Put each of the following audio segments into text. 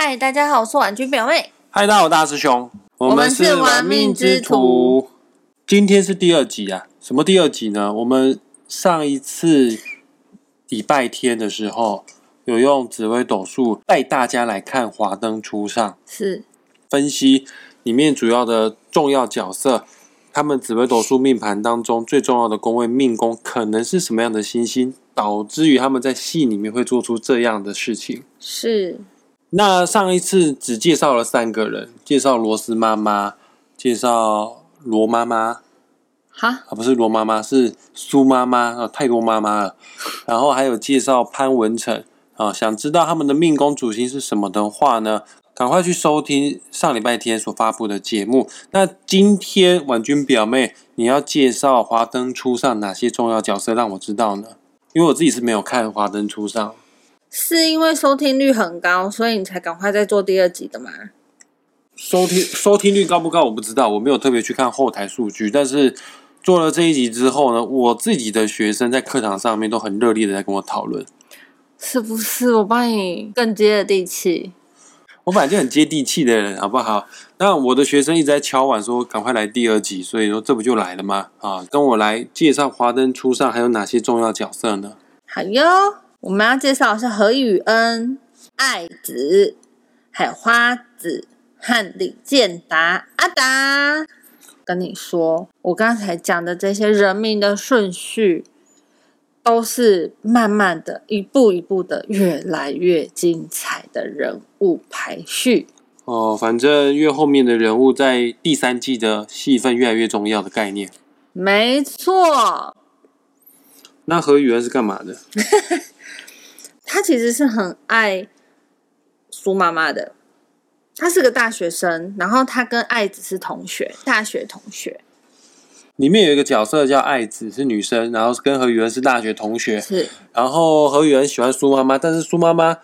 嗨，大家好，我是婉君表妹。嗨，大家好，大师兄，我们是玩命之徒。今天是第二集啊，什么第二集呢？我们上一次礼拜天的时候，有用紫微斗数带大家来看《华灯初上》，是分析里面主要的重要角色，他们紫微斗数命盘当中最重要的宫位命宫可能是什么样的星星，导致于他们在戏里面会做出这样的事情。是。那上一次只介绍了三个人，介绍罗斯妈妈，介绍罗妈妈，哈啊不是罗妈妈，是苏妈妈啊，太多妈妈了。然后还有介绍潘文成啊，想知道他们的命宫主星是什么的话呢，赶快去收听上礼拜天所发布的节目。那今天婉君表妹，你要介绍华灯初上哪些重要角色让我知道呢？因为我自己是没有看华灯初上。是因为收听率很高，所以你才赶快再做第二集的吗？收听收听率高不高我不知道，我没有特别去看后台数据。但是做了这一集之后呢，我自己的学生在课堂上面都很热烈的在跟我讨论，是不是我帮你更接地气？我本来就很接地气的人，好不好？那我的学生一直在敲碗说赶快来第二集，所以说这不就来了吗？啊，跟我来介绍华灯初上还有哪些重要角色呢？好哟。我们要介绍的是何雨恩、爱子，还有花子和李健达阿达。跟你说，我刚才讲的这些人名的顺序，都是慢慢的一步一步的越来越精彩的人物排序。哦，反正越后面的人物在第三季的戏份越来越重要的概念。没错。那何雨恩是干嘛的？他其实是很爱苏妈妈的，他是个大学生，然后他跟爱子是同学，大学同学。里面有一个角色叫爱子，是女生，然后跟何雨恩是大学同学。是，然后何雨恩喜欢苏妈妈，但是苏妈妈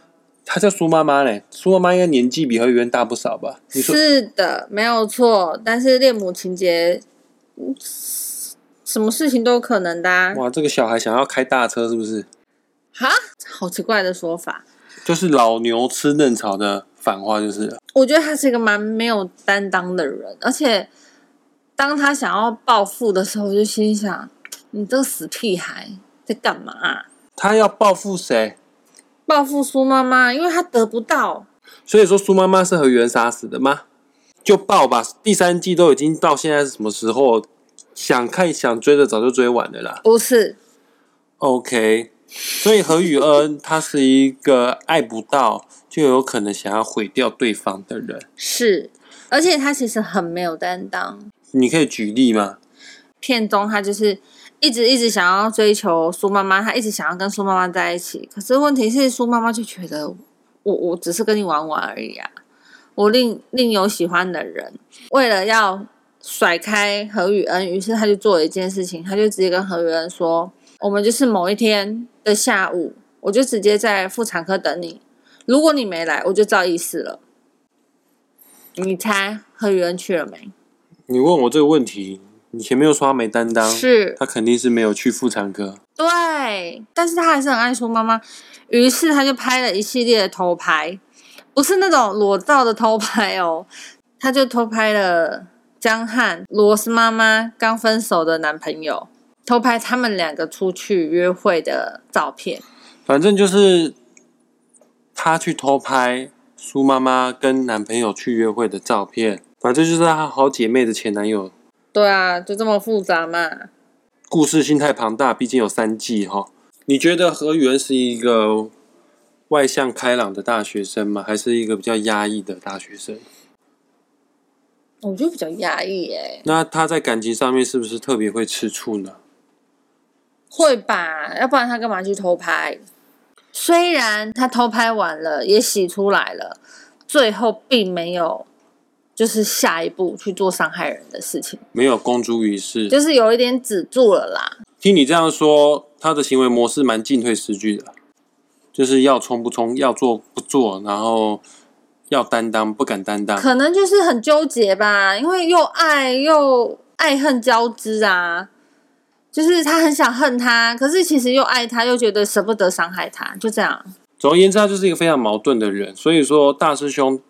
她叫苏妈妈嘞，苏妈妈应该年纪比何雨恩大不少吧？是的，没有错。但是恋母情节，什么事情都有可能的。哇，这个小孩想要开大车是不是？哈，好奇怪的说法，就是老牛吃嫩草的反话，就是我觉得他是一个蛮没有担当的人，而且当他想要报复的时候，我就心想：你这个死屁孩在干嘛？他要报复谁？报复苏妈妈，因为他得不到。所以说苏妈妈是和元杀死的吗？就报吧。第三季都已经到现在是什么时候？想看想追的早就追完了啦。不是，OK。所以何雨恩他是一个爱不到就有可能想要毁掉对方的人，是，而且他其实很没有担当。你可以举例吗？片中他就是一直一直想要追求苏妈妈，他一直想要跟苏妈妈在一起，可是问题是苏妈妈就觉得我我只是跟你玩玩而已啊，我另另有喜欢的人，为了要甩开何雨恩，于是他就做了一件事情，他就直接跟何雨恩说。我们就是某一天的下午，我就直接在妇产科等你。如果你没来，我就照意思了。你猜何雨恩去了没？你问我这个问题，你前面又说他没担当，是他肯定是没有去妇产科。对，但是他还是很爱说妈妈，于是他就拍了一系列的偷拍，不是那种裸照的偷拍哦，他就偷拍了江汉罗斯妈妈刚分手的男朋友。偷拍他们两个出去约会的照片，反正就是他去偷拍苏妈妈跟男朋友去约会的照片，反正就是他好姐妹的前男友。对啊，就这么复杂嘛。故事性太庞大，毕竟有三季哈。你觉得何源是一个外向开朗的大学生吗？还是一个比较压抑的大学生？我觉得比较压抑诶。那他在感情上面是不是特别会吃醋呢？会吧，要不然他干嘛去偷拍？虽然他偷拍完了，也洗出来了，最后并没有就是下一步去做伤害人的事情，没有公诸于世，就是有一点止住了啦。听你这样说，他的行为模式蛮进退失据的，就是要冲不冲，要做不做，然后要担当不敢担当，可能就是很纠结吧，因为又爱又爱恨交织啊。就是他很想恨他，可是其实又爱他，又觉得舍不得伤害他，就这样。总而言之，他就是一个非常矛盾的人。所以说，大师兄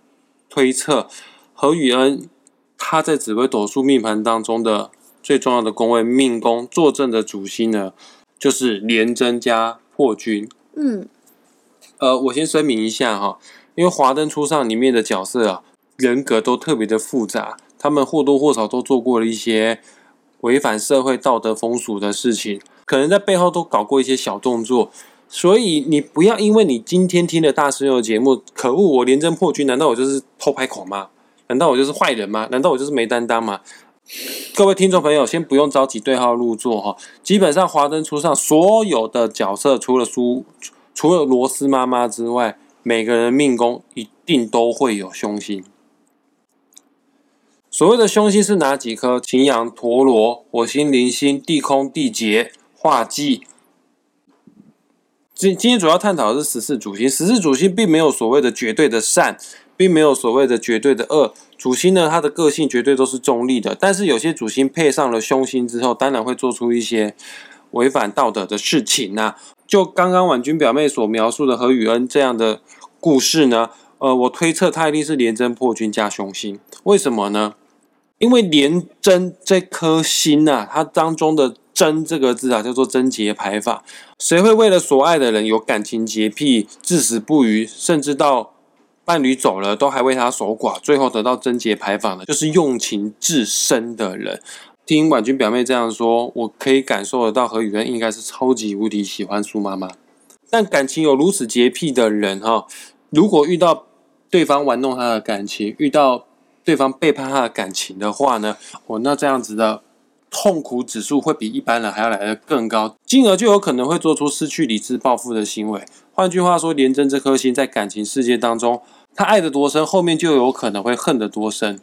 推测何宇恩他在紫微斗数命盘当中的最重要的宫位命宫坐镇的主星呢，就是廉贞加破军。嗯，呃，我先声明一下哈，因为华灯初上里面的角色啊，人格都特别的复杂，他们或多或少都做过了一些违反社会道德风俗的事情，可能在背后都搞过一些小动作。所以你不要因为你今天听了大师兄的节目，可恶，我廉贞破军，难道我就是偷拍狂吗？难道我就是坏人吗？难道我就是没担当吗？各位听众朋友，先不用着急对号入座哈。基本上华灯初上，所有的角色除了苏，除了罗斯妈妈之外，每个人命宫一定都会有凶星。所谓的凶星是哪几颗？擎羊、陀罗、火星、铃星、地空、地劫、化忌。今今天主要探讨的是十四主星，十四主星并没有所谓的绝对的善，并没有所谓的绝对的恶。主星呢，它的个性绝对都是中立的，但是有些主星配上了凶星之后，当然会做出一些违反道德的事情呐。就刚刚婉君表妹所描述的何宇恩这样的故事呢，呃，我推测他一定是廉贞破军加凶星，为什么呢？因为廉贞这颗星呐，它当中的。贞这个字啊，叫做贞洁牌法。谁会为了所爱的人有感情洁癖，至死不渝，甚至到伴侣走了都还为他守寡，最后得到贞洁牌坊的，就是用情至深的人。听婉君表妹这样说，我可以感受得到何雨恩应该是超级无敌喜欢苏妈妈。但感情有如此洁癖的人哈，如果遇到对方玩弄他的感情，遇到对方背叛他的感情的话呢，哦，那这样子的。痛苦指数会比一般人还要来得更高，进而就有可能会做出失去理智报复的行为。换句话说，廉贞这颗心在感情世界当中，他爱得多深，后面就有可能会恨得多深。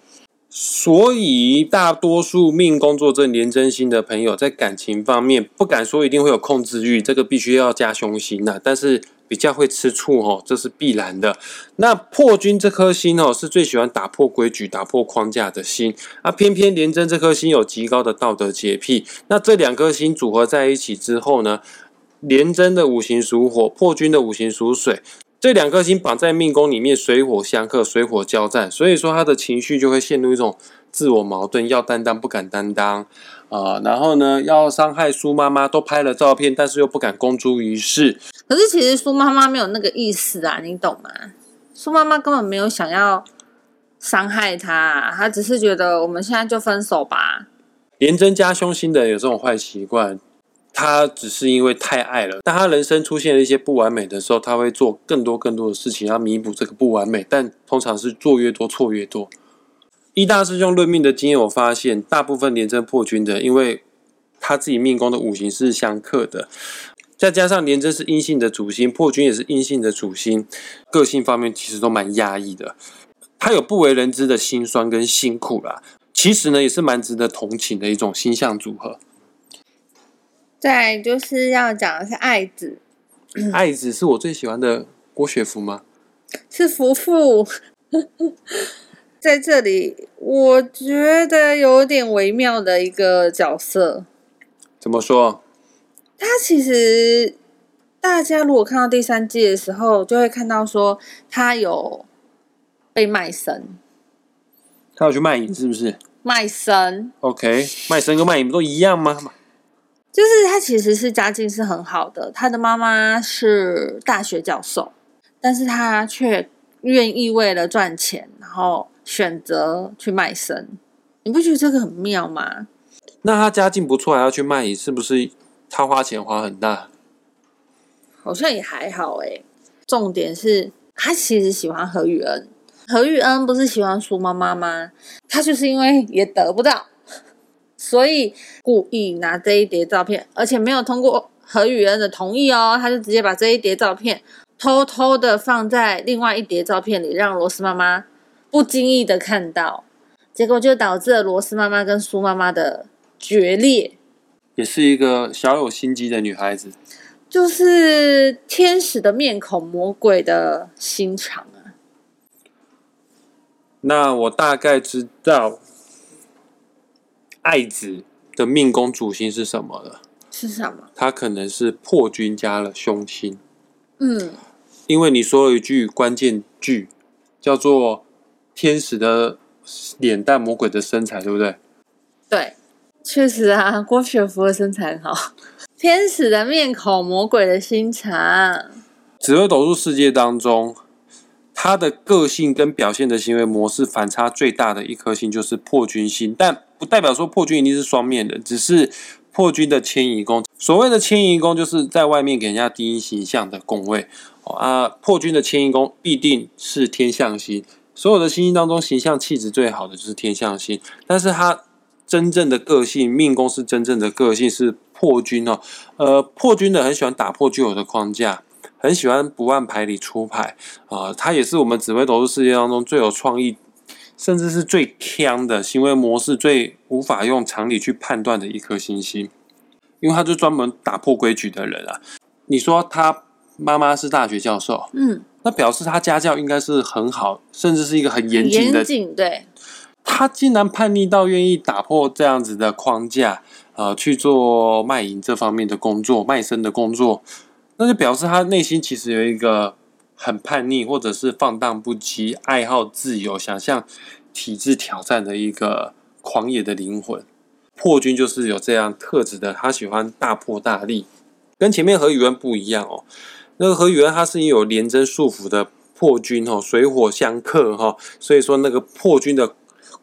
所以，大多数命工作正廉贞星的朋友，在感情方面不敢说一定会有控制欲，这个必须要加凶心呐。但是。比较会吃醋哦，这是必然的。那破军这颗心哦，是最喜欢打破规矩、打破框架的心。啊，偏偏廉贞这颗心有极高的道德洁癖。那这两颗心组合在一起之后呢，廉贞的五行属火，破军的五行属水，这两颗星绑在命宫里面，水火相克，水火交战，所以说他的情绪就会陷入一种自我矛盾，要担当不敢担当啊，然后呢，要伤害苏妈妈，都拍了照片，但是又不敢公诸于世。可是其实苏妈妈没有那个意思啊，你懂吗？苏妈妈根本没有想要伤害他，他只是觉得我们现在就分手吧。廉贞加凶心的有这种坏习惯，他只是因为太爱了。当他人生出现了一些不完美的时候，他会做更多更多的事情要弥补这个不完美，但通常是做越多错越多。一大师兄论命的经验，我发现大部分廉贞破军的，因为他自己命宫的五行是相克的。再加上廉贞是阴性的主星，破军也是阴性的主星，个性方面其实都蛮压抑的。他有不为人知的辛酸跟辛苦啦，其实呢也是蛮值得同情的一种星象组合。再就是要讲的是爱子，爱子是我最喜欢的郭雪芙吗？是福福，在这里我觉得有点微妙的一个角色。怎么说？他其实，大家如果看到第三季的时候，就会看到说他有被卖身。他有去卖淫是不是？卖身。OK，卖身跟卖淫不都一样吗？就是他其实是家境是很好的，他的妈妈是大学教授，但是他却愿意为了赚钱，然后选择去卖身。你不觉得这个很妙吗？那他家境不错，还要去卖淫，是不是？他花钱花很大，好像也还好哎。重点是他其实喜欢何雨恩，何雨恩不是喜欢苏妈妈吗？他就是因为也得不到，所以故意拿这一叠照片，而且没有通过何雨恩的同意哦，他就直接把这一叠照片偷偷的放在另外一叠照片里，让罗斯妈妈不经意的看到，结果就导致了罗斯妈妈跟苏妈妈的决裂。也是一个小有心机的女孩子，就是天使的面孔，魔鬼的心肠啊。那我大概知道爱子的命宫主星是什么了。是什么？他可能是破军加了凶星。嗯，因为你说了一句关键句，叫做“天使的脸蛋，魔鬼的身材”，对不对？对，确实啊，郭雪芙的身材很好，天使的面孔，魔鬼的心肠。紫微斗数世界当中，他的个性跟表现的行为模式反差最大的一颗星就是破军星，但不代表说破军一定是双面的，只是破军的迁移宫。所谓的迁移宫，就是在外面给人家第一形象的宫位啊。破军的迁移宫必定是天象星，所有的星星当中，形象气质最好的就是天象星，但是它真正的个性命宫是真正的个性是破军哦。呃，破军的很喜欢打破旧有的框架。很喜欢不按牌理出牌啊，他也是我们紫微斗数世界当中最有创意，甚至是最强的行为模式，最无法用常理去判断的一颗星星，因为他就专门打破规矩的人啊。你说他妈妈是大学教授，嗯，那表示他家教应该是很好，甚至是一个很严谨的。严谨对。他竟然叛逆到愿意打破这样子的框架，呃，去做卖淫这方面的工作，卖身的工作。那就表示他内心其实有一个很叛逆，或者是放荡不羁、爱好自由、想向体制挑战的一个狂野的灵魂。破军就是有这样特质的，他喜欢大破大立，跟前面何宇文不一样哦。那个何宇文他是有廉贞束缚的破军哦，水火相克哈，所以说那个破军的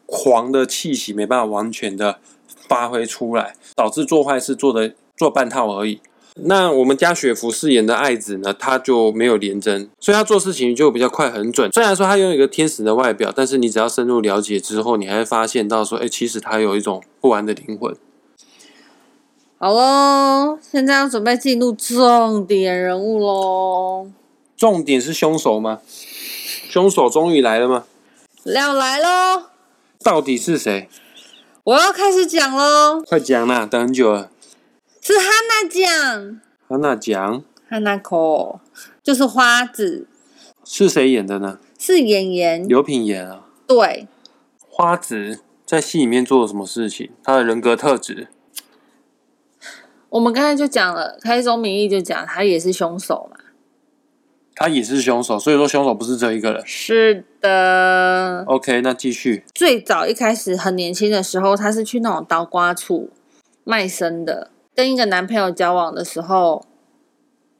狂的气息没办法完全的发挥出来，导致做坏事做的做半套而已。那我们家雪芙饰演的爱子呢，他就没有廉贞，所以他做事情就比较快很准。虽然说他拥有一个天使的外表，但是你只要深入了解之后，你还会发现到说，哎，其实他有一种不安的灵魂。好喽，现在要准备进入重点人物喽。重点是凶手吗？凶手终于来了吗？要来喽！到底是谁？我要开始讲喽！快讲啦，等很久了。是哈娜酱，哈娜酱，哈娜口就是花子，是谁演的呢？是演员刘品言啊。对，花子在戏里面做了什么事情？他的人格特质，我们刚才就讲了，开宗明义就讲他也是凶手嘛。他也是凶手，所以说凶手不是这一个人。是的。OK，那继续。最早一开始很年轻的时候，他是去那种刀刮处卖身的。跟一个男朋友交往的时候，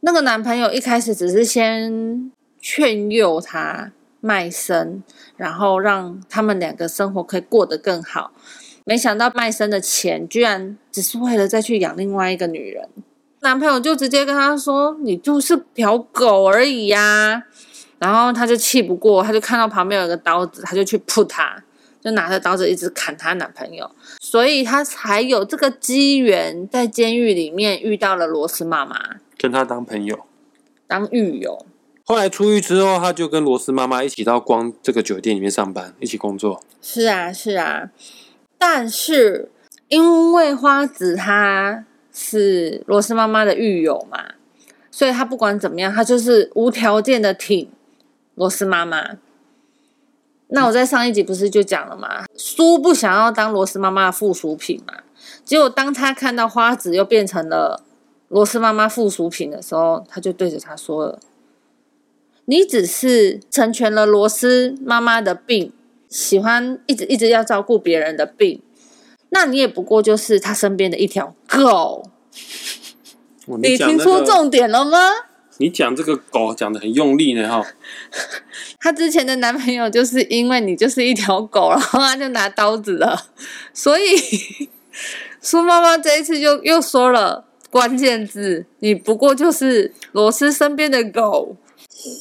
那个男朋友一开始只是先劝诱他卖身，然后让他们两个生活可以过得更好。没想到卖身的钱居然只是为了再去养另外一个女人。男朋友就直接跟他说：“你就是条狗而已呀！”然后他就气不过，他就看到旁边有一个刀子，他就去扑他。就拿着刀子一直砍她男朋友，所以他才有这个机缘在监狱里面遇到了罗斯妈妈，跟他当朋友，当狱友。后来出狱之后，他就跟罗斯妈妈一起到光这个酒店里面上班，一起工作。是啊，是啊。但是因为花子他是罗斯妈妈的狱友嘛，所以他不管怎么样，他就是无条件的挺罗斯妈妈。那我在上一集不是就讲了吗？苏不想要当罗斯妈妈的附属品嘛？结果当他看到花子又变成了罗斯妈妈附属品的时候，他就对着他说了：“你只是成全了罗斯妈妈的病，喜欢一直一直要照顾别人的病，那你也不过就是他身边的一条狗。”你听出重点了吗？你讲这个狗讲的很用力呢，哈。她之前的男朋友就是因为你就是一条狗，然后他就拿刀子了。所以 苏妈妈这一次就又说了关键字：你不过就是罗斯身边的狗。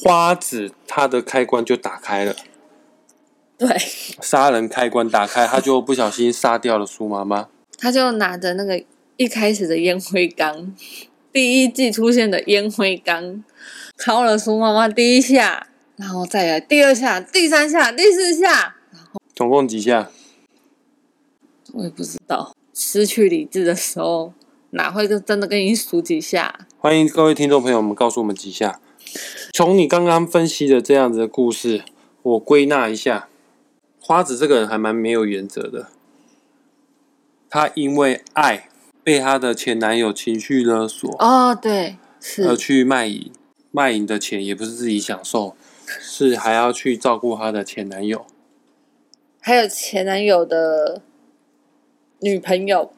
花子他的开关就打开了，对，杀人开关打开，他就不小心杀掉了苏妈妈。他就拿着那个一开始的烟灰缸。第一季出现的烟灰缸，敲了苏妈妈第一下，然后再来第二下、第三下、第四下，然后总共几下？我也不知道。失去理智的时候，哪会真的跟你数几下？欢迎各位听众朋友们告诉我们几下。从你刚刚分析的这样子的故事，我归纳一下，花子这个人还蛮没有原则的。他因为爱。被她的前男友情绪勒索哦，对，是而去卖淫，卖淫的钱，也不是自己享受，是还要去照顾她的前男友。还有前男友的女朋友，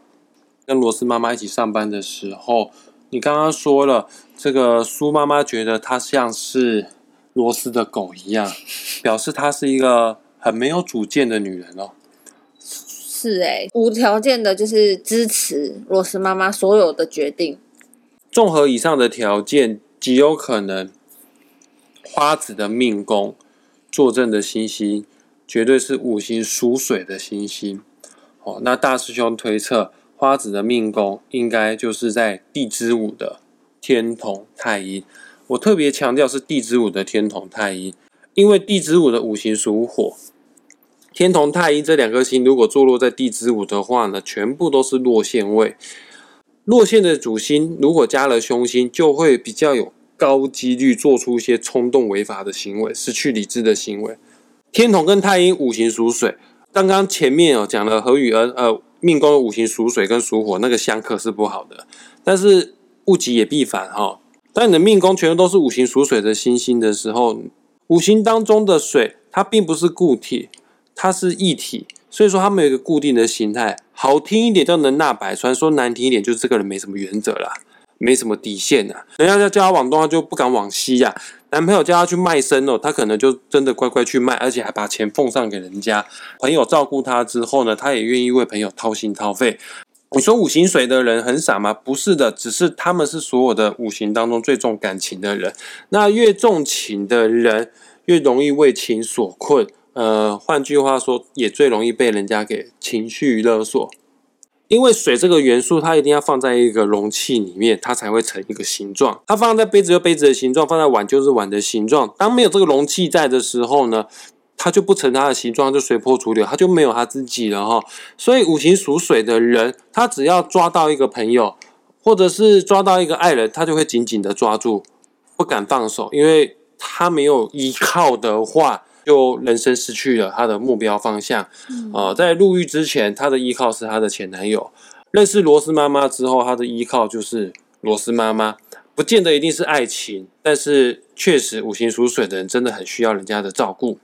跟罗斯妈妈一起上班的时候，你刚刚说了，这个苏妈妈觉得她像是罗斯的狗一样，表示她是一个很没有主见的女人哦。是哎、无条件的就是支持罗斯妈妈所有的决定。综合以上的条件，极有可能花子的命宫坐镇的星星绝对是五行属水的星星。哦，那大师兄推测花子的命宫应该就是在地支五的天同太阴。我特别强调是地支五的天同太阴，因为地支五的五行属火，天同太阴这两颗星如果坐落在地支午的话呢，全部都是落陷位。落线的主星如果加了凶星，就会比较有高几率做出一些冲动违法的行为，失去理智的行为。天同跟太阴五行属水，刚刚前面有讲了何宇恩，呃，命宫五行属水跟属火，那个相克是不好的。但是物极也必反哈、当你的命宫全部都是五行属水的星星的时候，五行当中的水它并不是固体，它是液体，所以说它没有一个固定的形态。好听一点叫能纳百川，说难听一点就是这个人没什么原则啦，没什么底线呐。人家要叫他往东，他就不敢往西呀、男朋友叫他去卖身哦，他可能就真的乖乖去卖，而且还把钱奉上给人家。朋友照顾他之后呢，他也愿意为朋友掏心掏肺。你说五行水的人很傻吗？不是的，只是他们是所有的五行当中最重感情的人。那越重情的人，越容易为情所困。呃，换句话说，也最容易被人家给情绪勒索。因为水这个元素，它一定要放在一个容器里面，它才会成一个形状。它放在杯子就杯子的形状，放在碗就是碗的形状。当没有这个容器在的时候呢，它就不成它的形状，就随波逐流，它就没有它自己了哈。所以五行属水的人，他只要抓到一个朋友，或者是抓到一个爱人，他就会紧紧的抓住，不敢放手，因为他没有依靠的话，就人生失去了他的目标方向。呃，在入狱之前，他的依靠是他的前男友；认识罗斯妈妈之后，他的依靠就是罗斯妈妈。不见得一定是爱情，但是确实五行属水的人真的很需要人家的照顾。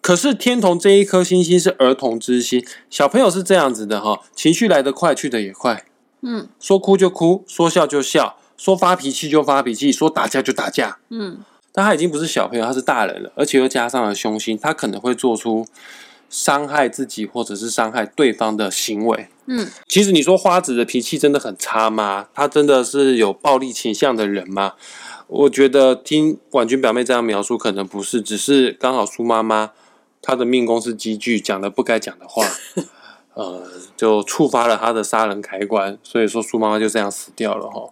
可是天童这一颗星星是儿童之心，小朋友是这样子的哈，情绪来得快，去得也快。嗯说哭就哭，说笑就笑，说发脾气就发脾气，说打架就打架。嗯，但他已经不是小朋友，他是大人了，而且又加上了凶心，他可能会做出伤害自己或者是伤害对方的行为。嗯，其实你说花子的脾气真的很差吗？他真的是有暴力倾向的人吗？我觉得听婉君表妹这样描述，可能不是，只是刚好苏妈妈她的命宫是积聚，讲了不该讲的话，呃，就触发了她的杀人开关，所以说苏妈妈就这样死掉了哈。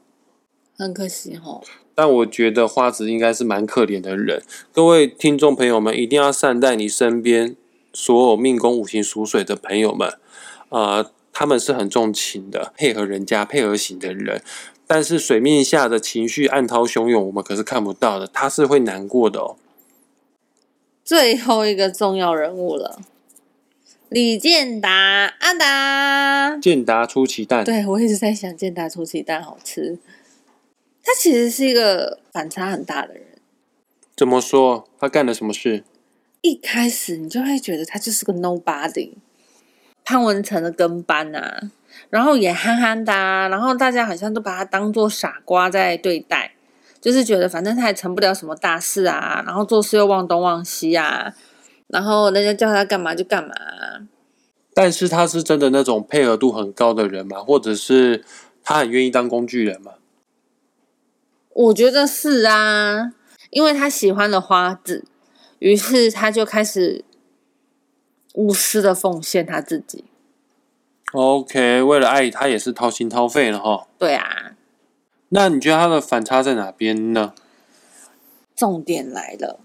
很可惜哦。但我觉得花子应该是蛮可怜的人。各位听众朋友们，一定要善待你身边所有命宫五行属水的朋友们，呃，他们是很重情的，配合人家、配合型的人。但是水面下的情绪暗涛汹涌，我们可是看不到的，他是会难过的哦。最后一个重要人物了，李健达阿达。健达出奇蛋，对我一直在想健达出奇蛋好吃。他其实是一个反差很大的人。怎么说？他干了什么事？一开始你就会觉得他就是个 nobody，潘文成的跟班啊，然后也憨憨的、啊，然后大家好像都把他当做傻瓜在对待，就是觉得反正他也成不了什么大事啊，然后做事又忘东忘西啊，然后人家叫他干嘛就干嘛啊、但是他是真的那种配合度很高的人吗？或者是他很愿意当工具人吗？我觉得是啊，因为他喜欢了花子，于是他就开始无私的奉献他自己。OK，为了爱，他也是掏心掏肺了哈。对啊，那你觉得他的反差在哪边呢？重点来了，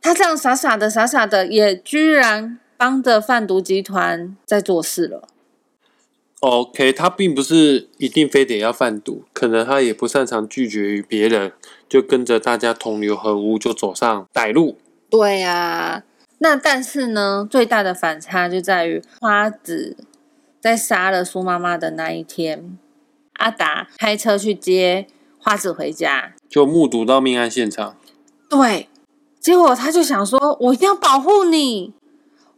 他这样傻傻的、傻傻的，也居然帮着贩毒集团在做事了。OK，他并不是一定非得要贩毒，可能他也不擅长拒绝于别人，就跟着大家同流合污，就走上歹路。对呀、那但是呢，最大的反差就在于花子在杀了苏妈妈的那一天，阿达开车去接花子回家，就目睹到命案现场。对，结果他就想说，我一定要保护你，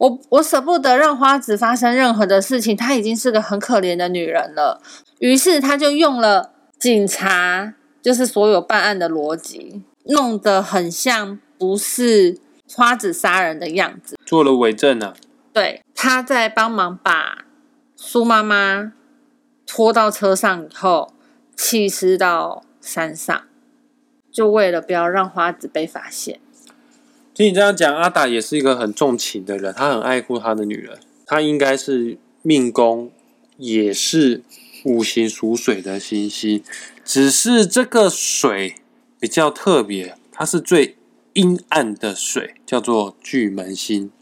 我我舍不得让花子发生任何的事情，她已经是个很可怜的女人了。于是他就用了警察，就是所有办案的逻辑，弄得很像不是花子杀人的样子。做了伪证啊，对，他在帮忙把苏妈妈拖到车上以后，弃尸到山上，就为了不要让花子被发现。听你这样讲，阿达也是一个很重情的人，他很爱护他的女人，他应该是命宫，也是五行属水的星星，只是这个水比较特别，它是最阴暗的水，叫做巨门星。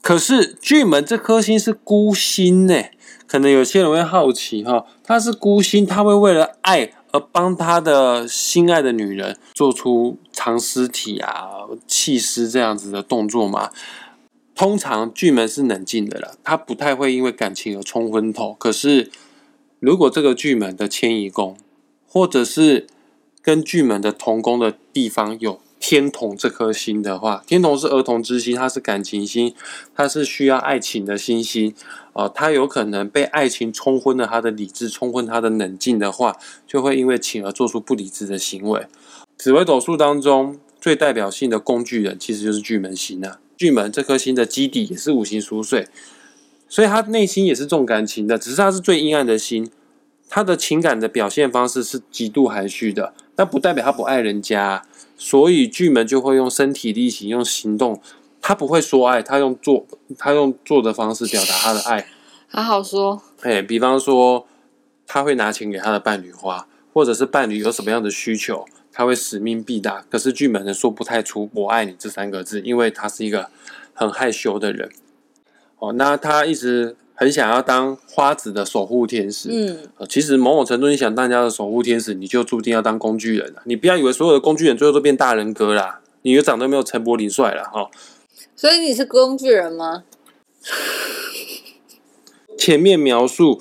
可是巨门这颗星是孤星呢，可能有些人会好奇哈，他是孤星，他会为了爱而帮他的心爱的女人做出藏尸体啊、弃尸这样子的动作嘛？通常巨门是冷静的了，他不太会因为感情而冲昏头。可是如果这个巨门的迁移宫，或者是跟巨门的同宫的地方有天同这颗星的话，天同是儿童之星，它是感情星，它是需要爱情的星星。哦，他有可能被爱情冲昏了他的理智，冲昏他的冷静的话，就会因为情而做出不理智的行为。紫微斗数当中最代表性的工具人，其实就是巨门星啊。巨门这颗星的基底也是五行属水，所以他内心也是重感情的，只是他是最阴暗的心。他的情感的表现方式是极度含蓄的，但不代表他不爱人家。所以巨门就会用身体力行，用行动。他不会说爱，他用做，他用做的方式表达他的爱。好好说，哎，比方说，他会拿钱给他的伴侣花，或者是伴侣有什么样的需求，他会使命必达。可是巨门人说不太出“我爱你”这三个字，因为他是一个很害羞的人。哦，那他一直很想要当花子的守护天使。嗯，呃，其实某种程度，你想当人家的守护天使，你就注定要当工具人了。你不要以为所有的工具人最后都变大人格啦，你又长得没有陈柏霖帅了哈。所以你是工具人吗？前面描述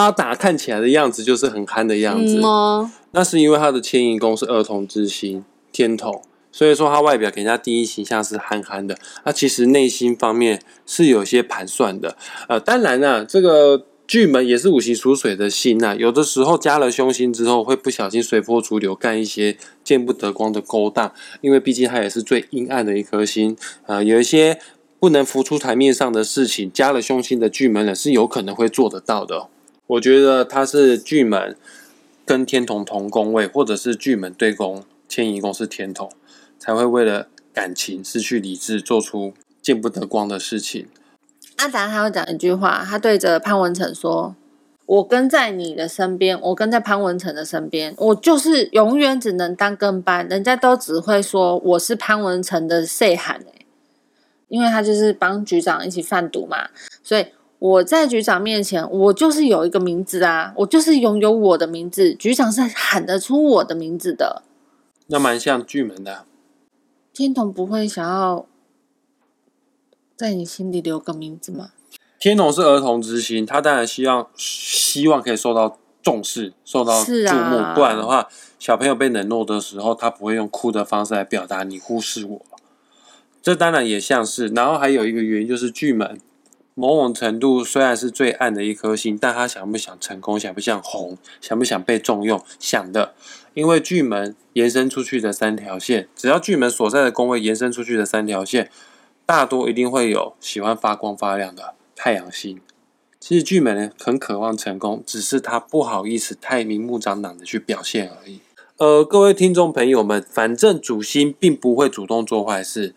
阿达看起来的样子就是很憨的样子，嗯哦，那是因为他的迁移宫是儿童之心天童，所以说他外表给人家第一形象是憨憨的，那其实内心方面是有些盘算的。呃，当然啊，这个巨门也是五行属水的心呐、有的时候加了凶星之后，会不小心随波逐流，干一些见不得光的勾当，因为毕竟它也是最阴暗的一颗星，呃，有一些不能浮出台面上的事情，加了凶星的巨门人是有可能会做得到的哦。我觉得他是巨门跟天同同宫位，或者是巨门对宫，迁移宫是天同，才会为了感情失去理智，做出见不得光的事情。阿达他会讲一句话，他对着潘文成说：“我跟在你的身边，我跟在潘文成的身边，我就是永远只能当跟班，人家都只会说我是潘文成的 say 喊欸因为他就是帮局长一起贩毒嘛，所以我在局长面前，我就是有一个名字啊，我就是拥有我的名字，局长是喊得出我的名字的。那蛮像巨门的啊，天童不会想要在你心里留个名字吗？天童是儿童之心，他当然希望希望可以受到重视，受到注目，不然的话，小朋友被冷落的时候，他不会用哭的方式来表达你忽视我。这当然也像是，然后还有一个原因就是巨门，某种程度虽然是最暗的一颗星，但他想不想成功，想不想红，想不想被重用，想的。因为巨门延伸出去的三条线，只要巨门所在的宫位延伸出去的三条线，大多一定会有喜欢发光发亮的太阳星。其实巨门呢很渴望成功，只是他不好意思太明目张胆的去表现而已。呃，各位听众朋友们，反正主星并不会主动做坏事，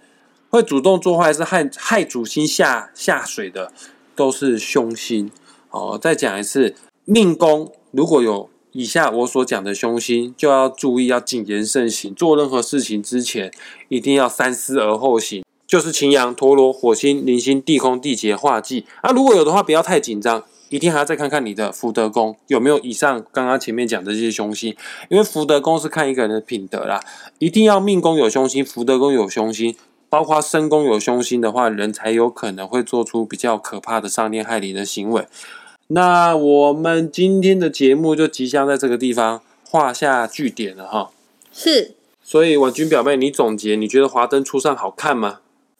会主动做坏事害害主星下下水的都是凶星。哦，再讲一次，命宫如果有以下我所讲的凶星，就要注意要谨言慎行，做任何事情之前一定要三思而后行。就是擎羊、陀罗、火星、铃星、地空、地劫、化忌啊，如果有的话，不要太紧张，一定还要再看看你的福德宫有没有以上刚刚前面讲的这些凶星，因为福德宫是看一个人的品德啦，一定要命宫有凶星，福德宫有凶星，包括身宫有凶星的话，人才有可能会做出比较可怕的伤天害理的行为。那我们今天的节目就即将在这个地方画下句点了哈。是，所以婉君表妹，你总结，你觉得《华灯初上》好看吗？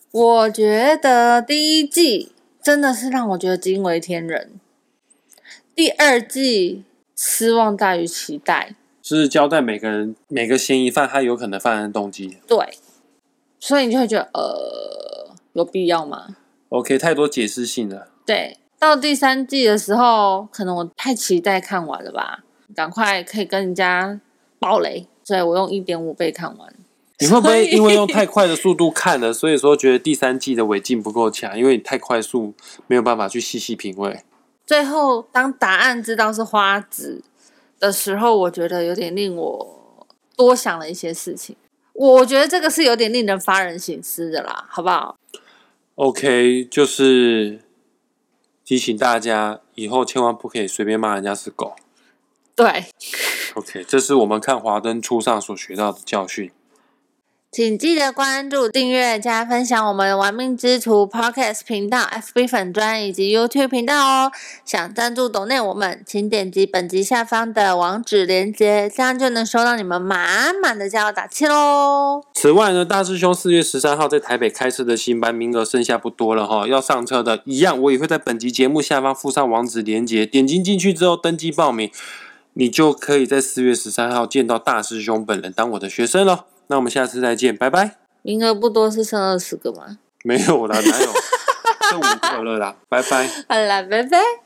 我觉得第一季真的是让我觉得惊为天人，第二季失望大于期待。是交代每个人每个嫌疑犯他有可能犯案动机。对，所以你就会觉得，呃，有必要吗？OK，太多解释性了。对，到第三季的时候，可能我太期待看完了吧，赶快可以跟人家爆雷，所以我用一点五倍看完。你会不会因为用太快的速度看了，所以说觉得第三季的尾劲不够强？因为你太快速，没有办法去细细品味。最后，当答案知道是花子的时候，我觉得有点令我多想了一些事情。我觉得这个是有点令人发人省思的啦，好不好？OK，就是提醒大家，以后千万不可以随便骂人家是狗。对，OK，这是我们看《华灯初上》所学到的教训。请记得关注、订阅、加分享我们“玩命之徒 ”Podcast 频道、FB 粉专以及 YouTube 频道哦。想赞助抖内我们，请点击本集下方的网址链接，这样就能收到你们满满的加油打气喽。此外呢，大师兄四月十三号在台北开设的新班名额剩下不多了哈，要上车的一样，我也会在本集节目下方附上网址链接，点击进去之后登记报名，你就可以在四月十三号见到大师兄本人当我的学生了。那我们下次再见，拜拜。名额不多，是剩二十个吗？没有啦，哪有？剩五个了啦，拜拜。好啦，拜拜。